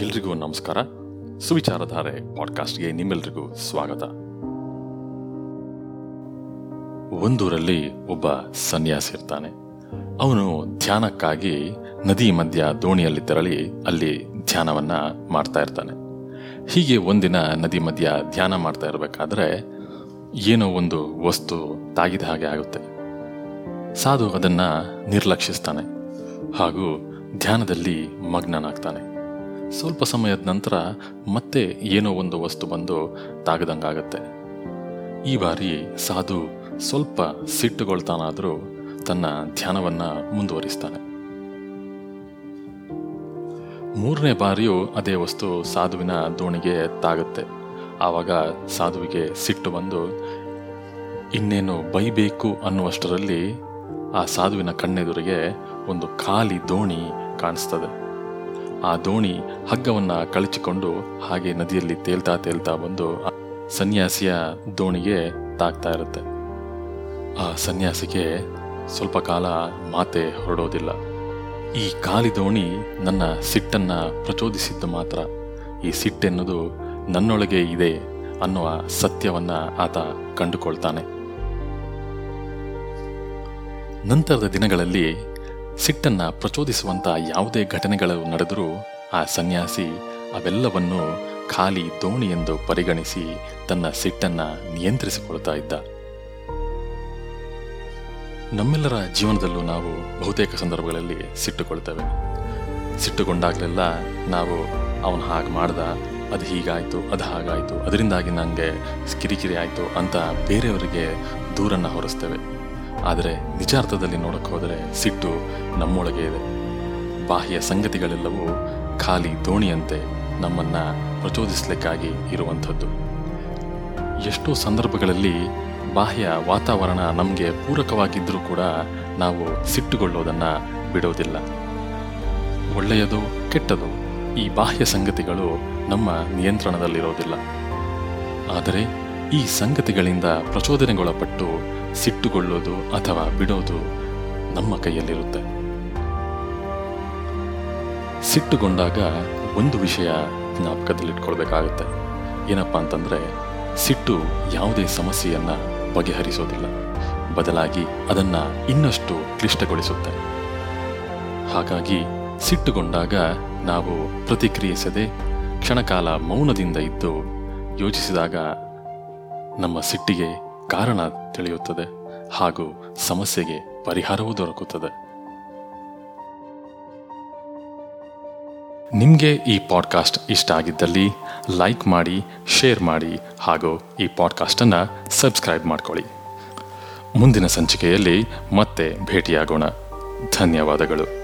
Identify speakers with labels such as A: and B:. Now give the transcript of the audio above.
A: ಎಲ್ರಿಗೂ ನಮಸ್ಕಾರ. ಸುವಿಚಾರಧಾರೆ ಪಾಡ್ಕಾಸ್ಟ್ಗೆ ನಿಮ್ಮೆಲ್ರಿಗೂ ಸ್ವಾಗತ. ಒಂದೂರಲ್ಲಿ ಒಬ್ಬ ಸನ್ಯಾಸಿ ಇರ್ತಾನೆ. ಅವನು ಧ್ಯಾನಕ್ಕಾಗಿ ನದಿ ಮಧ್ಯ ದೋಣಿಯಲ್ಲಿ ತೆರಳಿ ಅಲ್ಲಿ ಧ್ಯಾನವನ್ನ ಮಾಡ್ತಾ ಇರ್ತಾನೆ. ಹೀಗೆ ಒಂದಿನ ನದಿ ಮಧ್ಯ ಧ್ಯಾನ ಮಾಡ್ತಾ ಇರಬೇಕಾದ್ರೆ ಏನೋ ಒಂದು ವಸ್ತು ತಾಗಿದ ಹಾಗೆ ಆಗುತ್ತೆ. ಸಾಧು ಅದನ್ನ ನಿರ್ಲಕ್ಷಿಸ್ತಾನೆ. ಹಾಗೂ ಧ್ಯಾನದಲ್ಲಿ ಮಗ್ನನಾಗ್ತಾನೆ. ಸ್ವಲ್ಪ ಸಮಯದ ನಂತರ ಮತ್ತೆ ಏನೋ ಒಂದು ವಸ್ತು ಬಂದು ತಾಗದಂಗಾಗತ್ತೆ. ಈ ಬಾರಿ ಸಾಧು ಸ್ವಲ್ಪ ಸಿಟ್ಟುಗೊಳ್ತಾನಾದರೂ ತನ್ನ ಧ್ಯಾನವನ್ನು ಮುಂದುವರಿಸ್ತಾನೆ. ಮೂರನೇ ಬಾರಿಯೂ ಅದೇ ವಸ್ತು ಸಾಧುವಿನ ದೋಣಿಗೆ ತಾಗುತ್ತೆ. ಆವಾಗ ಸಾಧುವಿಗೆ ಸಿಟ್ಟು ಬಂದು, ಇನ್ನೇನು ಬೈಬೇಕು ಅನ್ನುವಷ್ಟರಲ್ಲಿ ಆ ಸಾಧುವಿನ ಕಣ್ಣೆದುರಿಗೆ ಒಂದು ಖಾಲಿ ದೋಣಿ ಕಾಣಿಸ್ತದೆ. ಆ ದೋಣಿ ಹಗ್ಗವನ್ನ ಕಳಚಿಕೊಂಡು ಹಾಗೆ ನದಿಯಲ್ಲಿ ತೇಲ್ತಾ ತೇಲ್ತಾ ಬಂದು ಸನ್ಯಾಸಿಯ ದೋಣಿಗೆ ತಾಗ್ತಾ ಇರುತ್ತೆ. ಆ ಸನ್ಯಾಸಿಗೆ ಸ್ವಲ್ಪ ಕಾಲ ಮಾತೆ ಹೊರಡೋದಿಲ್ಲ. ಈ ಖಾಲಿ ದೋಣಿ ನನ್ನ ಸಿಟ್ಟನ್ನ ಪ್ರಚೋದಿಸಿದ್ದು ಮಾತ್ರ. ಈ ಸಿಟ್ಟೆನ್ನುವುದು ನನ್ನೊಳಗೆ ಇದೆ ಅನ್ನುವ ಸತ್ಯವನ್ನ ಆತ ಕಂಡುಕೊಳ್ತಾನೆ. ನಂತರದ ದಿನಗಳಲ್ಲಿ ಸಿಟ್ಟನ್ನ ಪ್ರಚೋದಿಸುವಂತ ಯಾವುದೇ ಘಟನೆಗಳು ನಡೆದರೂ ಆ ಸನ್ಯಾಸಿ ಅವೆಲ್ಲವನ್ನು ಖಾಲಿ ದೋಣಿ ಎಂದು ಪರಿಗಣಿಸಿ ತನ್ನ ಸಿಟ್ಟನ್ನ ನಿಯಂತ್ರಿಸಿಕೊಳ್ತಾ ಇದ್ದ. ನಮ್ಮೆಲ್ಲರ ಜೀವನದಲ್ಲೂ ನಾವು ಬಹುತೇಕ ಸಂದರ್ಭಗಳಲ್ಲಿ ಸಿಟ್ಟುಕೊಳ್ತೇವೆ. ಸಿಟ್ಟುಗೊಂಡಾಗಲೆಲ್ಲ ನಾವು ಅವನು ಹಾಗೆ ಮಾಡ್ದ, ಅದು ಹೀಗಾಯಿತು, ಅದು ಹಾಗಾಯಿತು, ಅದರಿಂದಾಗಿ ನನಗೆ ಕಿರಿಕಿರಿ ಆಯಿತು ಅಂತ ಬೇರೆಯವರಿಗೆ ದೂರನ್ನ ಹೊರಿಸ್ತೇವೆ. ಆದರೆ ನಿಜಾರ್ಥದಲ್ಲಿ ನೋಡಕ್ಕೆ ಹೋದರೆ ಸಿಟ್ಟು ನಮ್ಮೊಳಗೆ ಇದೆ. ಬಾಹ್ಯ ಸಂಗತಿಗಳೆಲ್ಲವೂ ಖಾಲಿ ದೋಣಿಯಂತೆ ನಮ್ಮನ್ನ ಪ್ರಚೋದಿಸಲಿಕ್ಕಾಗಿ ಇರುವಂಥದ್ದು. ಎಷ್ಟೋ ಸಂದರ್ಭಗಳಲ್ಲಿ ಬಾಹ್ಯ ವಾತಾವರಣ ನಮಗೆ ಪೂರಕವಾಗಿದ್ದರೂ ಕೂಡ ನಾವು ಸಿಟ್ಟುಗೊಳ್ಳೋದನ್ನು ಬಿಡೋದಿಲ್ಲ. ಒಳ್ಳೆಯದು ಕೆಟ್ಟದು ಈ ಬಾಹ್ಯ ಸಂಗತಿಗಳು ನಮ್ಮ ನಿಯಂತ್ರಣದಲ್ಲಿರೋದಿಲ್ಲ. ಆದರೆ ಈ ಸಂಗತಿಗಳಿಂದ ಪ್ರಚೋದನೆಗೊಳಪಟ್ಟು ಸಿಟ್ಟುಗೊಳ್ಳೋದು ಅಥವಾ ಬಿಡೋದು ನಮ್ಮ ಕೈಯಲ್ಲಿರುತ್ತೆ. ಸಿಟ್ಟುಗೊಂಡಾಗ ಒಂದು ವಿಷಯ ಜ್ಞಾಪಕದಲ್ಲಿಟ್ಕೊಳ್ಬೇಕಾಗುತ್ತೆ. ಏನಪ್ಪಾ ಅಂತಂದ್ರೆ, ಸಿಟ್ಟು ಯಾವುದೇ ಸಮಸ್ಯೆಯನ್ನ ಬಗೆಹರಿಸೋದಿಲ್ಲ. ಬದಲಾಗಿ ಅದನ್ನ ಇನ್ನಷ್ಟು ಕ್ಲಿಷ್ಟಗೊಳಿಸುತ್ತೆ. ಹಾಗಾಗಿ ಸಿಟ್ಟುಗೊಂಡಾಗ ನಾವು ಪ್ರತಿಕ್ರಿಯಿಸದೆ ಕ್ಷಣಕಾಲ ಮೌನದಿಂದ ಇದ್ದು ಯೋಚಿಸಿದಾಗ ನಮ್ಮ ಸಿಟ್ಟಿಗೆ ಕಾರಣ ತಿಳಿಯುತ್ತದೆ ಹಾಗೂ ಸಮಸ್ಯೆಗೆ ಪರಿಹಾರವೂ ದೊರಕುತ್ತದೆ. ನಿಮಗೆ ಈ ಪಾಡ್ಕಾಸ್ಟ್ ಇಷ್ಟ ಆಗಿದ್ದಲ್ಲಿ ಲೈಕ್ ಮಾಡಿ, ಶೇರ್ ಮಾಡಿ ಹಾಗೂ ಈ ಪಾಡ್ಕಾಸ್ಟನ್ನು ಸಬ್ಸ್ಕ್ರೈಬ್ ಮಾಡ್ಕೊಳ್ಳಿ. ಮುಂದಿನ ಸಂಚಿಕೆಯಲ್ಲಿ ಮತ್ತೆ ಭೇಟಿಯಾಗೋಣ. ಧನ್ಯವಾದಗಳು.